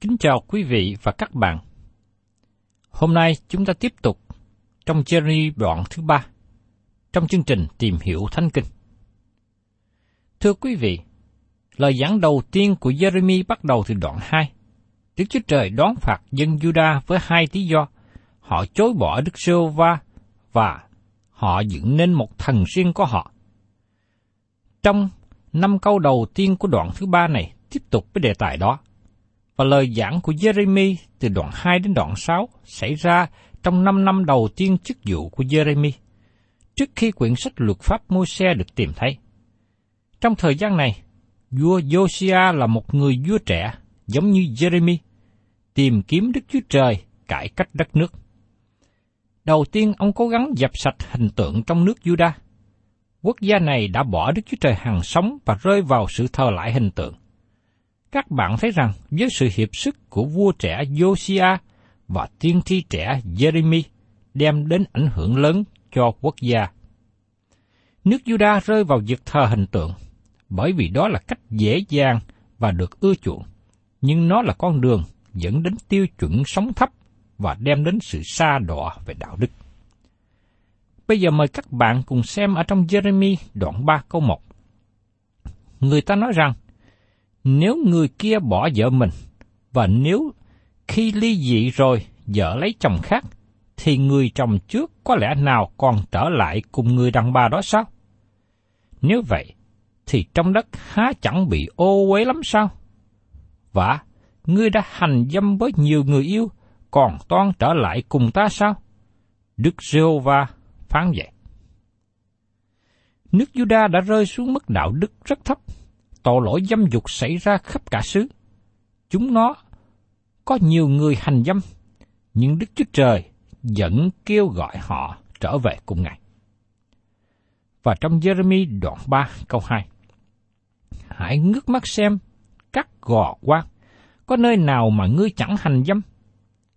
Kính chào quý vị và các bạn. Hôm nay chúng ta tiếp tục trong Jeremy đoạn thứ ba trong chương trình Tìm hiểu Thánh Kinh. Thưa quý vị, lời giảng đầu tiên của Jeremy bắt đầu từ đoạn 2. Đức Chúa Trời đón phạt dân Juda với hai lý do. Họ chối bỏ Đức Sô va và họ dựng nên một thần riêng của họ. Trong năm câu đầu tiên của đoạn thứ ba này tiếp tục với đề tài đó. Và lời giảng của Jeremy từ đoạn 2 đến đoạn 6 xảy ra trong 5 năm đầu tiên chức vụ của Jeremy, trước khi quyển sách luật pháp môi xe được tìm thấy. Trong thời gian này, vua Josiah là một người vua trẻ giống như Jeremy, tìm kiếm Đức Chúa Trời cải cách đất nước. Đầu tiên ông cố gắng dập sạch hình tượng trong nước Judah. Quốc gia này đã bỏ Đức Chúa Trời hàng sống và rơi vào sự thờ lại hình tượng. Các bạn thấy rằng với sự hiệp sức của vua trẻ Josiah và tiên tri trẻ Jeremy đem đến ảnh hưởng lớn cho quốc gia. Nước Judah rơi vào việc thờ hình tượng, bởi vì đó là cách dễ dàng và được ưa chuộng, nhưng nó là con đường dẫn đến tiêu chuẩn sống thấp và đem đến sự xa đọa về đạo đức. Bây giờ mời các bạn cùng xem ở trong Jeremy đoạn 3 câu 1. Người ta nói rằng, nếu người kia bỏ vợ mình, và nếu khi ly dị rồi vợ lấy chồng khác, thì người chồng trước có lẽ nào còn trở lại cùng người đàn bà đó sao? Nếu vậy, thì trong đất há chẳng bị ô uế lắm sao? Và ngươi đã hành dâm với nhiều người yêu, còn toan trở lại cùng ta sao? Đức giê va phán vậy. Nước Juda đã rơi xuống mức đạo đức rất thấp, tội lỗi dâm dục xảy ra khắp cả xứ. Chúng nó có nhiều người hành dâm, nhưng Đức Chúa Trời vẫn kêu gọi họ trở về cùng Ngài. Và trong Jeremy đoạn 3 câu 2 Hãy ngước mắt xem các gò quan, có nơi nào mà ngươi chẳng hành dâm?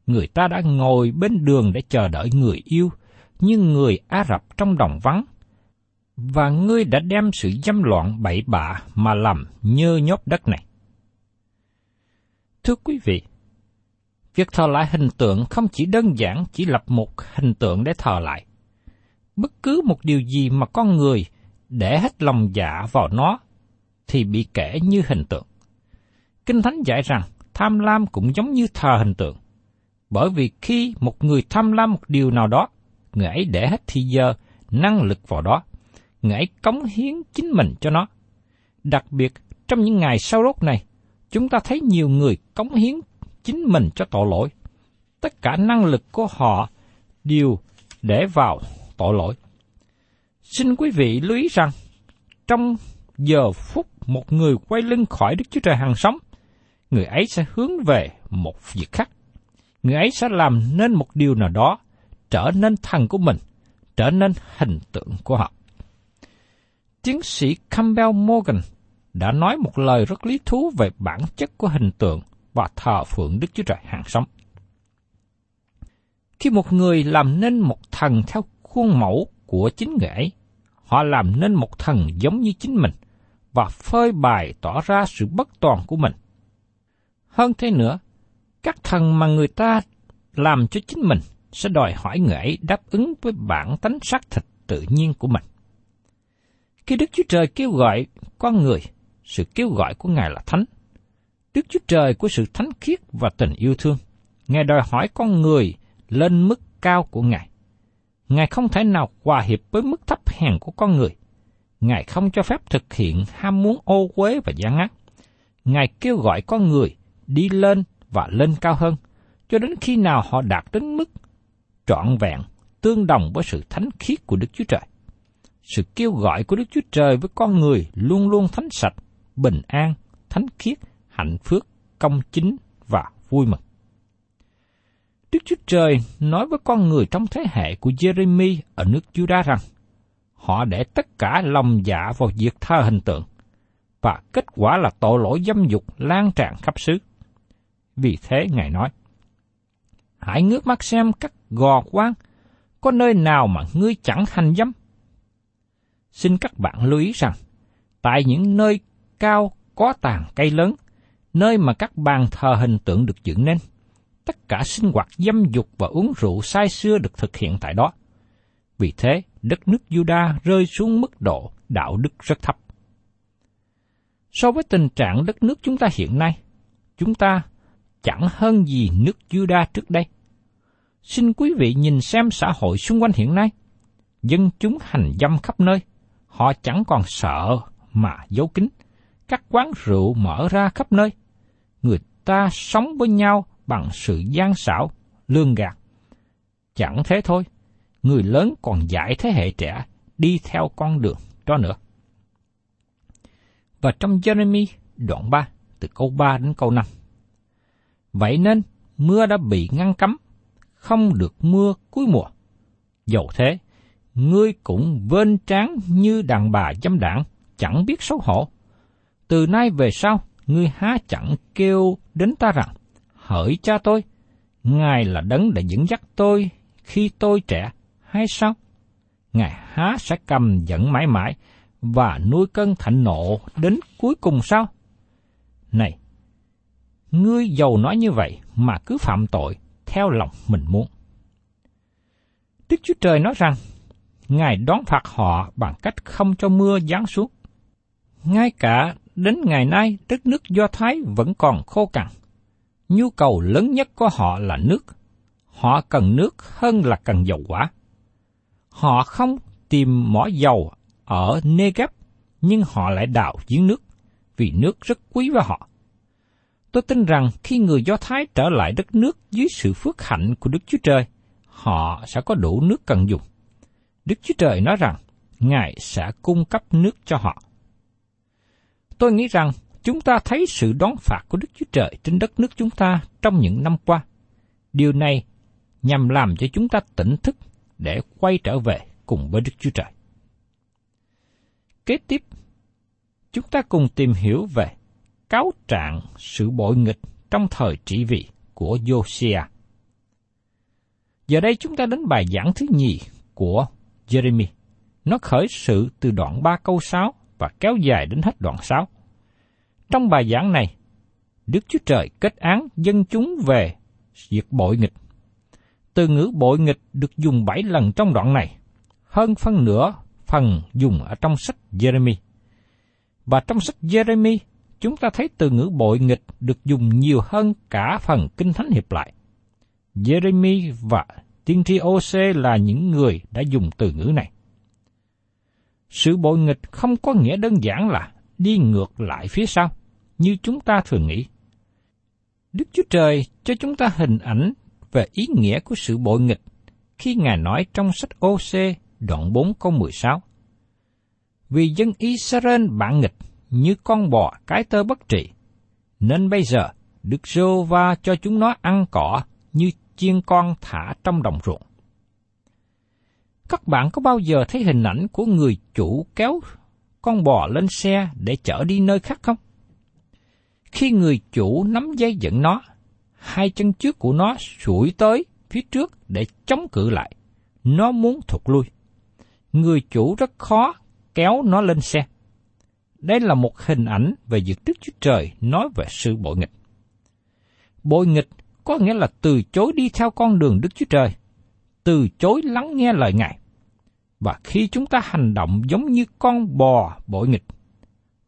Người ta đã ngồi bên đường để chờ đợi người yêu, như người Ả Rập trong đồng vắng, và ngươi đã đem sự dâm loạn bậy bạ mà làm nhơ nhóc đất này. Thưa quý vị, việc thờ lại hình tượng không chỉ đơn giản chỉ lập một hình tượng để thờ lại. Bất cứ một điều gì mà con người để hết lòng dạ vào nó thì bị kể như hình tượng. Kinh Thánh dạy rằng tham lam cũng giống như thờ hình tượng. Bởi vì khi một người tham lam một điều nào đó, người ấy để hết thì giờ, năng lực vào đó. Người cống hiến chính mình cho nó. Đặc biệt, trong những ngày sau rốt này, chúng ta thấy nhiều người cống hiến chính mình cho tội lỗi. Tất cả năng lực của họ đều để vào tội lỗi. Xin quý vị lưu ý rằng, trong giờ phút một người quay lưng khỏi Đức Chúa Trời hàng sống, người ấy sẽ hướng về một việc khác. Người ấy sẽ làm nên một điều nào đó, trở nên thần của mình, trở nên hình tượng của họ. Tiến sĩ Campbell Morgan đã nói một lời rất lý thú về bản chất của hình tượng và thờ phượng Đức Chúa Trời hàng sống. Khi một người làm nên một thần theo khuôn mẫu của chính người ấy, họ làm nên một thần giống như chính mình và phơi bày tỏ ra sự bất toàn của mình. Hơn thế nữa, các thần mà người ta làm cho chính mình sẽ đòi hỏi người ấy đáp ứng với bản tánh xác thịt tự nhiên của mình. Khi Đức Chúa Trời kêu gọi con người, sự kêu gọi của Ngài là thánh. Đức Chúa Trời của sự thánh khiết và tình yêu thương. Ngài đòi hỏi con người lên mức cao của Ngài. Ngài không thể nào hòa hiệp với mức thấp hèn của con người. Ngài không cho phép thực hiện ham muốn ô uế và gian ác. Ngài kêu gọi con người đi lên và lên cao hơn, cho đến khi nào họ đạt đến mức trọn vẹn, tương đồng với sự thánh khiết của Đức Chúa Trời. Sự kêu gọi của Đức Chúa Trời với con người luôn luôn thánh sạch, bình an, thánh khiết, hạnh phúc, công chính và vui mừng. Đức Chúa Trời nói với con người trong thế hệ của Jeremy ở nước Juda rằng, họ để tất cả lòng dạ vào việc thờ hình tượng, và kết quả là tội lỗi dâm dục lan tràn khắp xứ. Vì thế Ngài nói, Hãy ngước mắt xem các gò quan, có nơi nào mà ngươi chẳng hành dâm? Xin các bạn lưu ý rằng, tại những nơi cao có tàn cây lớn, nơi mà các bàn thờ hình tượng được dựng nên, tất cả sinh hoạt dâm dục và uống rượu sai xưa được thực hiện tại đó. Vì thế, đất nước Juda rơi xuống mức độ đạo đức rất thấp. So với tình trạng đất nước chúng ta hiện nay, chúng ta chẳng hơn gì nước Juda trước đây. Xin quý vị nhìn xem xã hội xung quanh hiện nay. Dân chúng hành dâm khắp nơi, họ chẳng còn sợ mà giấu kín. Các quán rượu mở ra khắp nơi. Người ta sống với nhau bằng sự gian xảo, lương gạt. Chẳng thế thôi, người lớn còn dạy thế hệ trẻ đi theo con đường đó nữa. Và trong Jeremy đoạn 3, từ câu 3 đến câu 5. Vậy nên, mưa đã bị ngăn cấm, không được mưa cuối mùa. Dầu thế, ngươi cũng vên tráng như đàn bà dâm đảng, chẳng biết xấu hổ. Từ nay về sau, ngươi há chẳng kêu đến ta rằng, hỡi cha tôi, Ngài là đấng đã dẫn dắt tôi khi tôi trẻ, hay sao? Ngài há sẽ cầm dẫn mãi mãi và nuôi cơn thạnh nộ đến cuối cùng sao? Này, ngươi giàu nói như vậy mà cứ phạm tội theo lòng mình muốn. Đức Chúa Trời nói rằng, Ngài đón phạt họ bằng cách không cho mưa giáng xuống. Ngay cả đến ngày nay, đất nước Do Thái vẫn còn khô cằn. Nhu cầu lớn nhất của họ là nước. Họ cần nước hơn là cần dầu quả. Họ không tìm mỏ dầu ở Negev, nhưng họ lại đào giếng nước, vì nước rất quý với họ. Tôi tin rằng khi người Do Thái trở lại đất nước dưới sự phước hạnh của Đức Chúa Trời, họ sẽ có đủ nước cần dùng. Đức Chúa Trời nói rằng, Ngài sẽ cung cấp nước cho họ. Tôi nghĩ rằng chúng ta thấy sự đón phạt của Đức Chúa Trời trên đất nước chúng ta trong những năm qua. Điều này nhằm làm cho chúng ta tỉnh thức để quay trở về cùng với Đức Chúa Trời. Kế tiếp, chúng ta cùng tìm hiểu về cáo trạng sự bội nghịch trong thời trị vì của Josiah. Giờ đây chúng ta đến bài giảng thứ nhì của Jeremy. Nó khởi sự từ đoạn 3 câu 6 và kéo dài đến hết đoạn 6. Trong bài giảng này, Đức Chúa Trời kết án dân chúng về việc bội nghịch. Từ ngữ bội nghịch được dùng bảy lần trong đoạn này, hơn phân nửa phần dùng ở trong sách Jeremy. Và trong sách Jeremy, chúng ta thấy từ ngữ bội nghịch được dùng nhiều hơn cả phần Kinh Thánh hiệp lại. Jeremy và tiên tri OC là những người đã dùng từ ngữ này. Sự bội nghịch không có nghĩa đơn giản là đi ngược lại phía sau, như chúng ta thường nghĩ. Đức Chúa Trời cho chúng ta hình ảnh về ý nghĩa của sự bội nghịch khi Ngài nói trong sách OC đoạn 4 câu 16. Vì dân Israel bạn nghịch như con bò cái tơ bất trị, nên bây giờ Đức Giô-va cho chúng nó ăn cỏ như chiên con thả trong đồng ruộng. Các bạn có bao giờ thấy hình ảnh của người chủ kéo con bò lên xe để chở đi nơi khác không? Khi người chủ nắm dây dẫn nó, hai chân trước của nó sủi tới phía trước để chống cự lại. Nó muốn thụt lui. Người chủ rất khó kéo nó lên xe. Đây là một hình ảnh về việc Đức Chúa Trời nói về sự bội nghịch. Bội nghịch có nghĩa là từ chối đi theo con đường Đức Chúa Trời, từ chối lắng nghe lời Ngài. Và khi chúng ta hành động giống như con bò bội nghịch,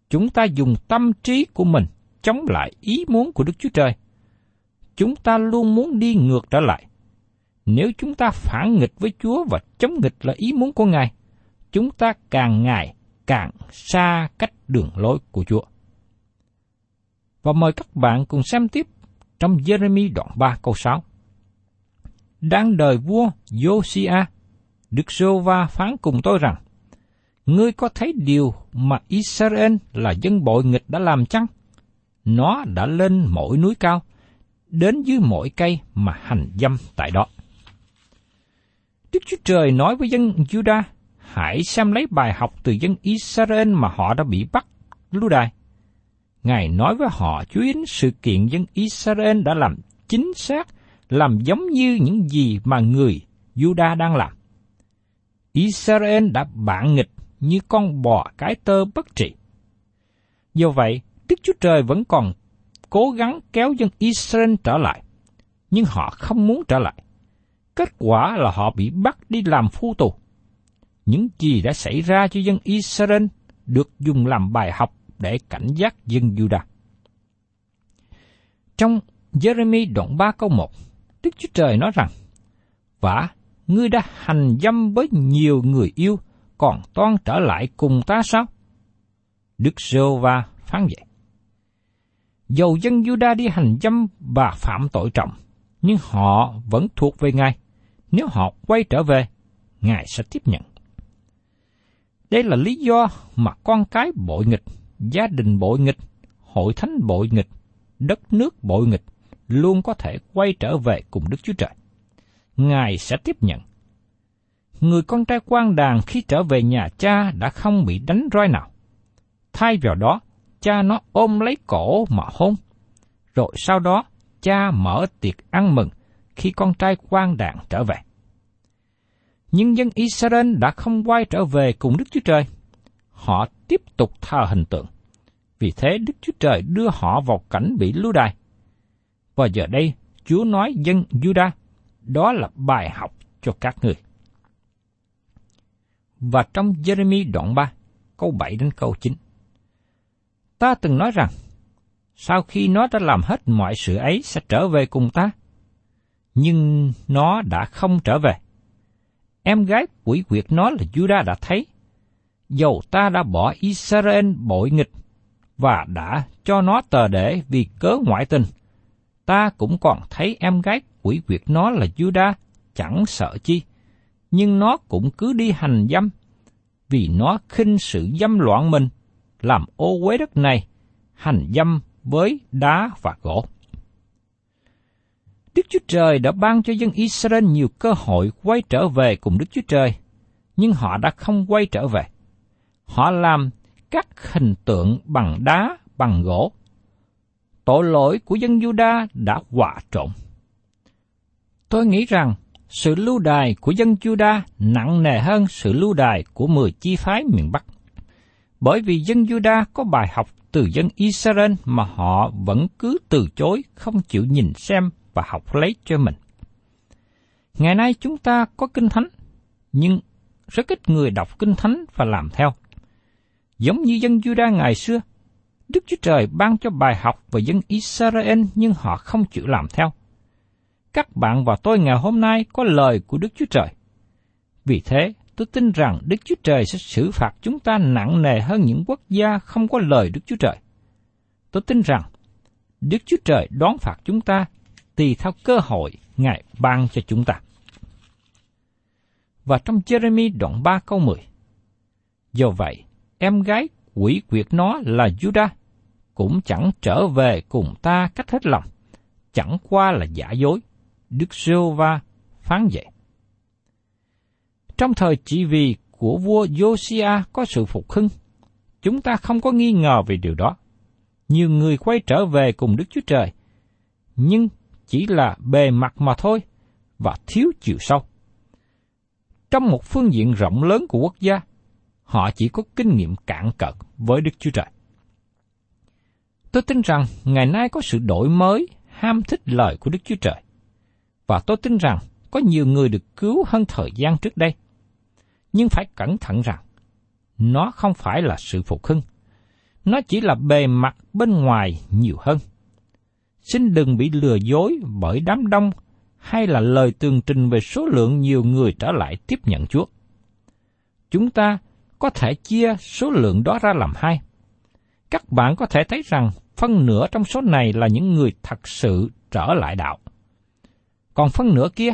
chúng ta dùng tâm trí của mình chống lại ý muốn của Đức Chúa Trời. Chúng ta luôn muốn đi ngược trở lại. Nếu chúng ta phản nghịch với Chúa và chống nghịch là ý muốn của Ngài, chúng ta càng ngày càng xa cách đường lối của Chúa. Và mời các bạn cùng xem tiếp trong Jeremy đoạn 3 câu 6. Đang đời vua Josiah, Đức Sô Va phán cùng tôi rằng, Ngươi có thấy điều mà Israel là dân bội nghịch đã làm chăng? Nó đã lên mỗi núi cao, đến dưới mỗi cây mà hành dâm tại đó. Đức Chúa Trời nói với dân Judah, hãy xem lấy bài học từ dân Israel mà họ đã bị bắt lưu đài. Ngài nói với họ chú ý sự kiện dân Israel đã làm chính xác, làm giống như những gì mà người Judah đang làm. Israel đã bạn nghịch như con bò cái tơ bất trị. Do vậy, Đức Chúa Trời vẫn còn cố gắng kéo dân Israel trở lại, nhưng họ không muốn trở lại. Kết quả là họ bị bắt đi làm phu tù. Những gì đã xảy ra cho dân Israel được dùng làm bài học để cảnh giác dân Juda. Trong Jeremy đoạn 3 câu 1, Đức Chúa Trời nói rằng, Và ngươi đã hành dâm với nhiều người yêu, còn toan trở lại cùng ta sao? Đức giê va phán vậy. Dầu dân Juda đi hành dâm và phạm tội trọng, nhưng họ vẫn thuộc về Ngài. Nếu họ quay trở về, Ngài sẽ tiếp nhận. Đây là lý do mà con cái bội nghịch gia đình bội nghịch, hội thánh bội nghịch, đất nước bội nghịch luôn có thể quay trở về cùng Đức Chúa Trời. Ngài sẽ tiếp nhận. Người con trai quan đàn khi trở về nhà cha đã không bị đánh roi nào. Thay vào đó, cha nó ôm lấy cổ mà hôn. Rồi sau đó, cha mở tiệc ăn mừng khi con trai quan đàn trở về. Nhưng dân Israel đã không quay trở về cùng Đức Chúa Trời. Họ tiếp tục thờ hình tượng. Vì thế Đức Chúa Trời đưa họ vào cảnh bị lưu đày. Và giờ đây, Chúa nói dân Judah, đó là bài học cho các người. Và trong Jeremy đoạn 3, câu 7 đến câu 9. Ta từng nói rằng, sau khi nó đã làm hết mọi sự ấy sẽ trở về cùng ta. Nhưng nó đã không trở về. Em gái quỷ quyệt nó là Judah đã thấy. Dầu ta đã bỏ Israel bội nghịch và đã cho nó tờ để vì cớ ngoại tình. Ta cũng còn thấy em gái quỷ quyệt nó là Juda chẳng sợ chi, nhưng nó cũng cứ đi hành dâm, vì nó khinh sự dâm loạn mình, làm ô uế đất này, hành dâm với đá và gỗ. Đức Chúa Trời đã ban cho dân Israel nhiều cơ hội quay trở về cùng Đức Chúa Trời, nhưng họ đã không quay trở về. Họ làm các hình tượng bằng đá, bằng gỗ. Tội lỗi của dân Juda đã hòa trộn. Tôi nghĩ rằng sự lưu đài của dân Juda nặng nề hơn sự lưu đài của mười chi phái miền Bắc. Bởi vì dân Juda có bài học từ dân Israel mà họ vẫn cứ từ chối không chịu nhìn xem và học lấy cho mình. Ngày nay chúng ta có kinh thánh, nhưng rất ít người đọc kinh thánh và làm theo. Giống như dân Juda ngày xưa, Đức Chúa Trời ban cho bài học về dân Israel nhưng họ không chịu làm theo. các bạn và tôi ngày hôm nay có lời của Đức Chúa Trời. Vì thế, tôi tin rằng Đức Chúa Trời sẽ xử phạt chúng ta nặng nề hơn những quốc gia không có lời Đức Chúa Trời. Tôi tin rằng Đức Chúa Trời đón phạt chúng ta tùy theo cơ hội Ngài ban cho chúng ta. Và trong Jeremy đoạn 3 câu 10, Do vậy, em gái quỷ quyệt nó là Judah, cũng chẳng trở về cùng ta cách hết lòng, chẳng qua là giả dối. Đức giê va phán vậy. Trong thời trị vì của vua Josiah có sự phục hưng, chúng ta không có nghi ngờ về điều đó. Nhiều người quay trở về cùng Đức Chúa Trời, nhưng chỉ là bề mặt mà thôi và thiếu chiều sâu. Trong một phương diện rộng lớn của quốc gia, họ chỉ có kinh nghiệm cạn cợt với Đức Chúa Trời. Tôi tin rằng ngày nay có sự đổi mới, ham thích lời của Đức Chúa Trời. Và tôi tin rằng có nhiều người được cứu hơn thời gian trước đây. Nhưng phải cẩn thận rằng, nó không phải là sự phục hưng. Nó chỉ là bề mặt bên ngoài nhiều hơn. Xin đừng bị lừa dối bởi đám đông hay là lời tường trình về số lượng nhiều người trở lại tiếp nhận Chúa. Chúng ta có thể chia số lượng đó ra làm hai. Các bạn có thể thấy rằng phân nửa trong số này là những người thật sự trở lại đạo. Còn phân nửa kia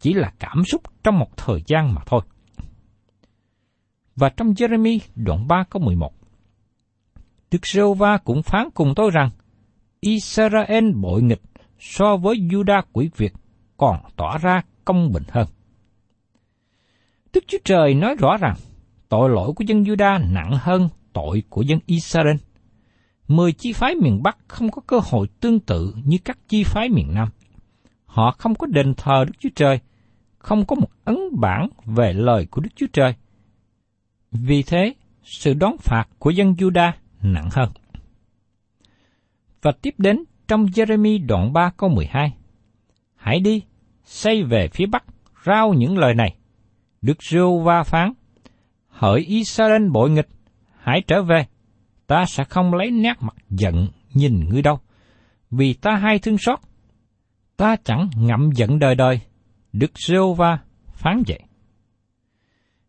chỉ là cảm xúc trong một thời gian mà thôi. Và trong Jeremy đoạn 3 câu 11, Đức giê va cũng phán cùng tôi rằng, Israel bội nghịch so với Judah quỷ Việt còn tỏ ra công bình hơn. Đức Chúa Trời nói rõ rằng tội lỗi của dân Juda nặng hơn tội của dân Israel. Mười chi phái miền Bắc không có cơ hội tương tự như các chi phái miền Nam. Họ không có đền thờ Đức Chúa Trời, không có một ấn bản về lời của Đức Chúa Trời. Vì thế, sự đón phạt của dân Juda nặng hơn. Và tiếp đến trong Jeremy đoạn 3 câu 12. Hãy đi, xây về phía Bắc, rao những lời này. Đức rêu va phán, hỡi Israel bội nghịch, hãy trở về, ta sẽ không lấy nét mặt giận nhìn ngươi đâu, vì ta hay thương xót. Ta chẳng ngậm giận đời đời, Đức giê va phán vậy.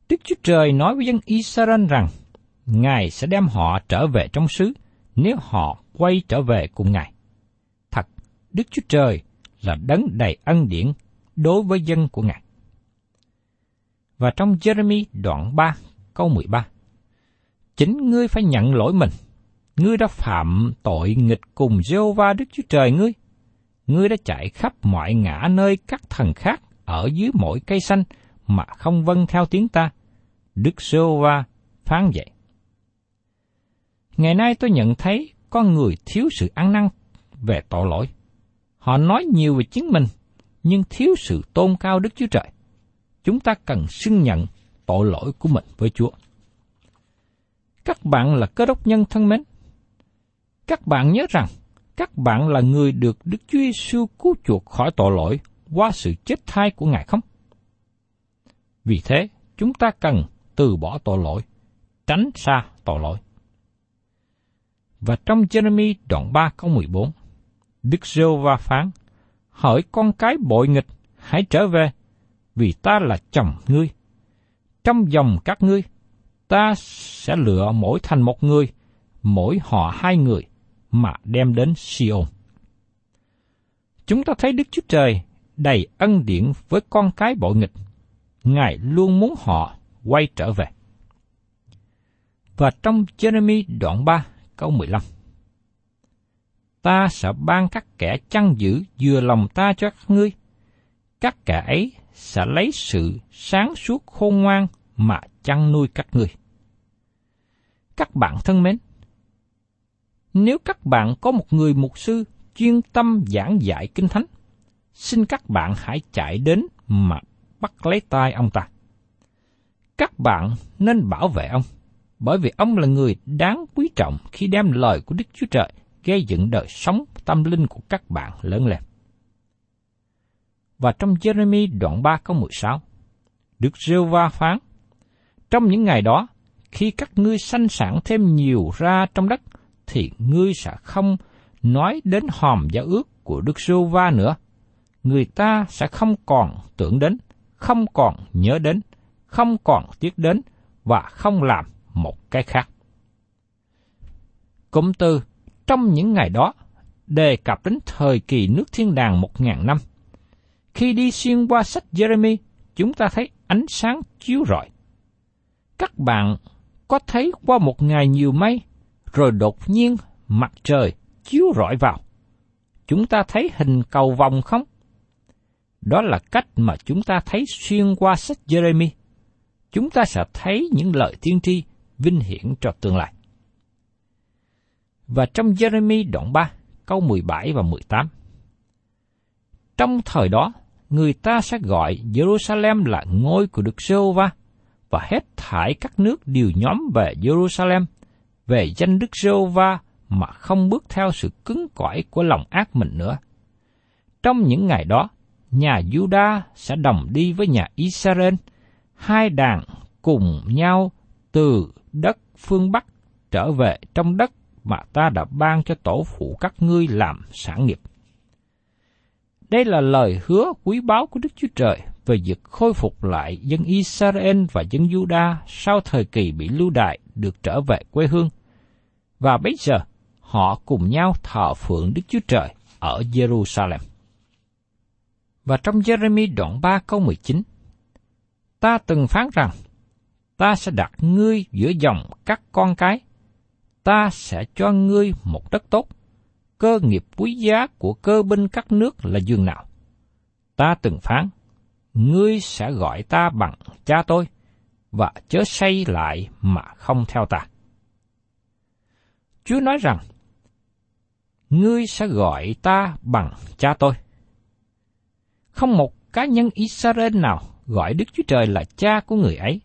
Đức Chúa Trời nói với dân Israel rằng, Ngài sẽ đem họ trở về trong xứ nếu họ quay trở về cùng Ngài. Thật, Đức Chúa Trời là đấng đầy ân điển đối với dân của Ngài. Và trong Jeremy đoạn 3 câu 13 Chính ngươi phải nhận lỗi mình. Ngươi đã phạm tội nghịch cùng Jehovah Đức Chúa Trời ngươi. Ngươi đã chạy khắp mọi ngã nơi các thần khác ở dưới mỗi cây xanh mà không vâng theo tiếng ta. Đức Jehovah phán vậy. Ngày nay tôi nhận thấy có người thiếu sự ăn năn về tội lỗi. Họ nói nhiều về chính mình, nhưng thiếu sự tôn cao Đức Chúa Trời. Chúng ta cần xưng nhận tội lỗi của mình với Chúa. Các bạn là cơ đốc nhân thân mến. Các bạn nhớ rằng, các bạn là người được Đức Chúa Giêsu cứu chuộc khỏi tội lỗi qua sự chết thai của Ngài không? Vì thế, chúng ta cần từ bỏ tội lỗi, tránh xa tội lỗi. Và trong Jeremy đoạn 3 câu 14, Đức Giêsu va phán, Hỡi con cái bội nghịch, hãy trở về, vì ta là chồng ngươi. Trong dòng các ngươi, ta sẽ lựa mỗi thành một người, mỗi họ hai người, mà đem đến Sion. Chúng ta thấy Đức Chúa Trời đầy ân điển với con cái bội nghịch. Ngài luôn muốn họ quay trở về. Và trong Jeremy đoạn 3 câu 15 Ta sẽ ban các kẻ chăn giữ vừa lòng ta cho các ngươi. Các kẻ ấy sẽ lấy sự sáng suốt khôn ngoan mà chăn nuôi các ngươi. Các bạn thân mến, nếu các bạn có một người mục sư chuyên tâm giảng dạy kinh thánh, xin các bạn hãy chạy đến mà bắt lấy tay ông ta. Các bạn nên bảo vệ ông, bởi vì ông là người đáng quý trọng khi đem lời của Đức Chúa Trời gây dựng đời sống tâm linh của các bạn lớn lên. Và trong Jeremy đoạn 3 câu 16, Đức Rêu Va phán, trong những ngày đó, khi các ngươi sanh sản thêm nhiều ra trong đất, thì ngươi sẽ không nói đến hòm giao ước của Đức Sô Va nữa. người ta sẽ không còn tưởng đến, không còn nhớ đến, không còn tiếc đến và không làm một cái khác. Cụm từ trong những ngày đó đề cập đến thời kỳ nước thiên đàng một ngàn năm. Khi đi xuyên qua sách Jeremy, chúng ta thấy ánh sáng chiếu rọi. Các bạn có thấy qua một ngày nhiều mây, rồi đột nhiên mặt trời chiếu rọi vào. Chúng ta thấy hình cầu vòng không? Đó là cách mà chúng ta thấy xuyên qua sách Jeremy. Chúng ta sẽ thấy những lời tiên tri vinh hiển cho tương lai. Và trong Jeremy đoạn 3, câu 17 và 18. Trong thời đó, người ta sẽ gọi Jerusalem là ngôi của Đức giê va và hết thải các nước đều nhóm về Jerusalem, về danh Đức giê va mà không bước theo sự cứng cỏi của lòng ác mình nữa. Trong những ngày đó, nhà Juda sẽ đồng đi với nhà Israel, hai đàn cùng nhau từ đất phương Bắc trở về trong đất mà ta đã ban cho tổ phụ các ngươi làm sản nghiệp. Đây là lời hứa quý báu của Đức Chúa Trời về việc khôi phục lại dân Israel và dân Juda sau thời kỳ bị lưu đày được trở về quê hương. Và bây giờ, họ cùng nhau thờ phượng Đức Chúa Trời ở Jerusalem. Và trong Jeremy đoạn 3 câu 19, Ta từng phán rằng, ta sẽ đặt ngươi giữa dòng các con cái, ta sẽ cho ngươi một đất tốt, cơ nghiệp quý giá của cơ binh các nước là dương nào. Ta từng phán, ngươi sẽ gọi ta bằng cha tôi, và chớ say lại mà không theo ta. Chúa nói rằng, ngươi sẽ gọi ta bằng cha tôi. Không một cá nhân Israel nào gọi Đức Chúa Trời là cha của người ấy.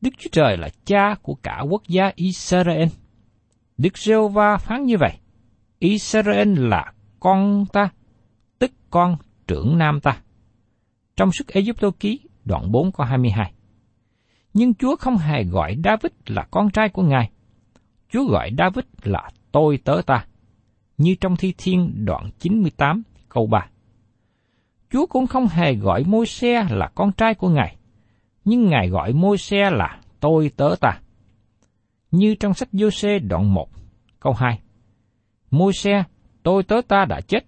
Đức Chúa Trời là cha của cả quốc gia Israel. Đức giê va phán như vậy. Israel là con ta, tức con trưởng nam ta. Trong sức Egypto ký đoạn 4 câu 22. Nhưng Chúa không hề gọi David là con trai của Ngài. Chúa gọi David là tôi tớ ta, như trong thi thiên đoạn 98 câu 3. Chúa cũng không hề gọi môi xe là con trai của Ngài, nhưng Ngài gọi môi xe là tôi tớ ta. Như trong sách giô xê đoạn 1, câu 2. Môi xe, tôi tớ ta đã chết.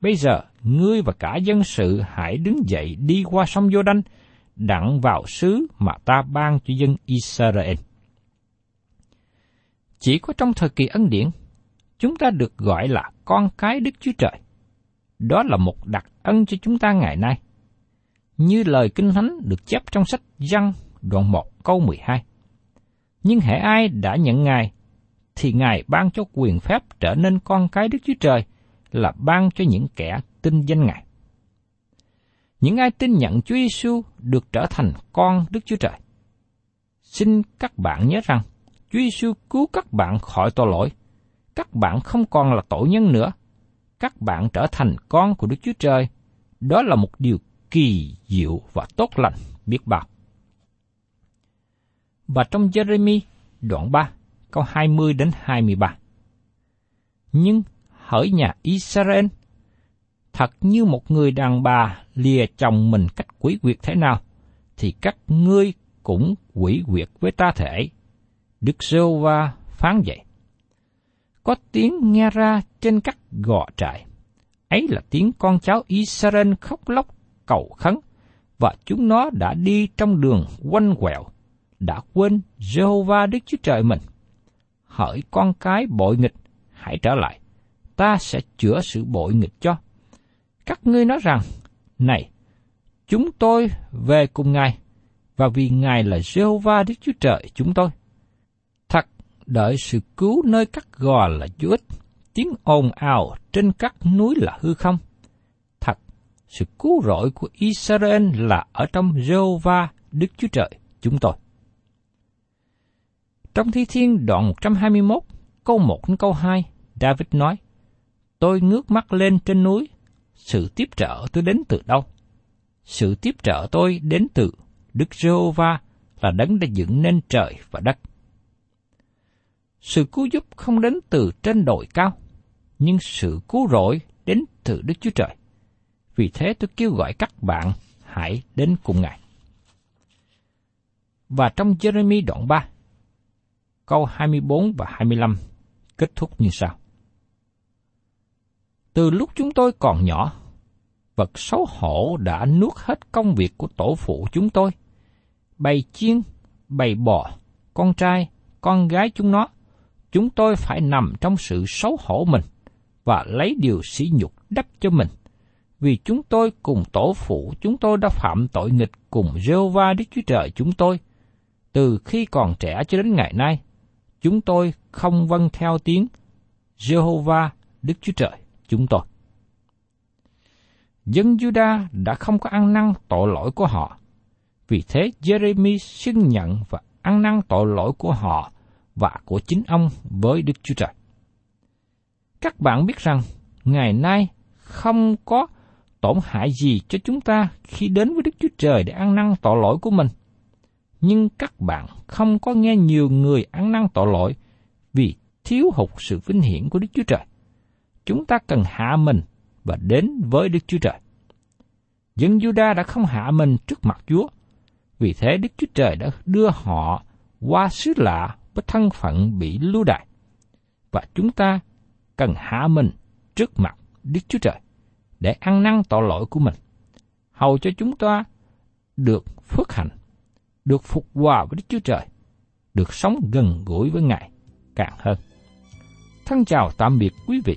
Bây giờ, ngươi và cả dân sự hãy đứng dậy đi qua sông giô đanh đặng vào xứ mà ta ban cho dân Israel. Chỉ có trong thời kỳ ân điển, chúng ta được gọi là con cái Đức Chúa Trời. Đó là một đặc ân cho chúng ta ngày nay. Như lời Kinh Thánh được chép trong sách Giăng đoạn 1 câu 12. Nhưng hễ ai đã nhận Ngài, thì Ngài ban cho quyền phép trở nên con cái Đức Chúa Trời là ban cho những kẻ tin danh Ngài. Những ai tin nhận Chúa Giêsu được trở thành con Đức Chúa Trời. Xin các bạn nhớ rằng, Chúa Giêsu cứu các bạn khỏi tội lỗi. Các bạn không còn là tội nhân nữa. Các bạn trở thành con của Đức Chúa Trời. Đó là một điều kỳ diệu và tốt lành biết bao. Và trong Jeremy đoạn 3, câu 20 đến 23. Nhưng hỡi nhà Israel, thật như một người đàn bà lìa chồng mình cách quỷ quyệt thế nào, thì các ngươi cũng quỷ quyệt với ta thể. Đức giê va phán vậy. Có tiếng nghe ra trên các gò trại. Ấy là tiếng con cháu Israel khóc lóc cầu khấn, và chúng nó đã đi trong đường quanh quẹo, đã quên Jehovah Đức Chúa Trời mình. Hỡi con cái bội nghịch, hãy trở lại, ta sẽ chữa sự bội nghịch cho. Các ngươi nói rằng, này, chúng tôi về cùng Ngài, và vì Ngài là Jehovah Đức Chúa Trời chúng tôi. Thật, đợi sự cứu nơi các gò là vô ích, tiếng ồn ào trên các núi là hư không. Thật, sự cứu rỗi của Israel là ở trong Jehovah Đức Chúa Trời chúng tôi. Trong Thi Thiên đoạn 121, câu 1 đến câu 2, David nói, Tôi ngước mắt lên trên núi, sự tiếp trợ tôi đến từ đâu? Sự tiếp trợ tôi đến từ Đức Giê-hô-va là đấng đã dựng nên trời và đất. Sự cứu giúp không đến từ trên đồi cao, nhưng sự cứu rỗi đến từ Đức Chúa Trời. Vì thế tôi kêu gọi các bạn hãy đến cùng Ngài. Và trong Jeremy đoạn 3, câu 24 và 25 kết thúc như sau. Từ lúc chúng tôi còn nhỏ, vật xấu hổ đã nuốt hết công việc của tổ phụ chúng tôi. Bầy chiên, bầy bò, con trai, con gái chúng nó, chúng tôi phải nằm trong sự xấu hổ mình và lấy điều sỉ nhục đắp cho mình. Vì chúng tôi cùng tổ phụ chúng tôi đã phạm tội nghịch cùng Jehovah Đức Chúa Trời chúng tôi. Từ khi còn trẻ cho đến ngày nay, chúng tôi không vâng theo tiếng Jehovah Đức Chúa Trời chúng tôi. Dân Juda đã không có ăn năn tội lỗi của họ. Vì thế Jeremy xưng nhận và ăn năn tội lỗi của họ và của chính ông với Đức Chúa Trời. Các bạn biết rằng, ngày nay không có tổn hại gì cho chúng ta khi đến với Đức Chúa Trời để ăn năn tội lỗi của mình. Nhưng các bạn không có nghe nhiều người ăn năn tội lỗi vì thiếu hụt sự vinh hiển của Đức Chúa Trời. Chúng ta cần hạ mình và đến với Đức Chúa Trời. Dân Juda đã không hạ mình trước mặt Chúa, vì thế Đức Chúa Trời đã đưa họ qua xứ lạ với thân phận bị lưu đày. Và chúng ta cần hạ mình trước mặt Đức Chúa Trời để ăn năn tội lỗi của mình, hầu cho chúng ta được phước hạnh, được phục hòa với Đức Chúa Trời, được sống gần gũi với Ngài càng hơn. Thân chào tạm biệt quý vị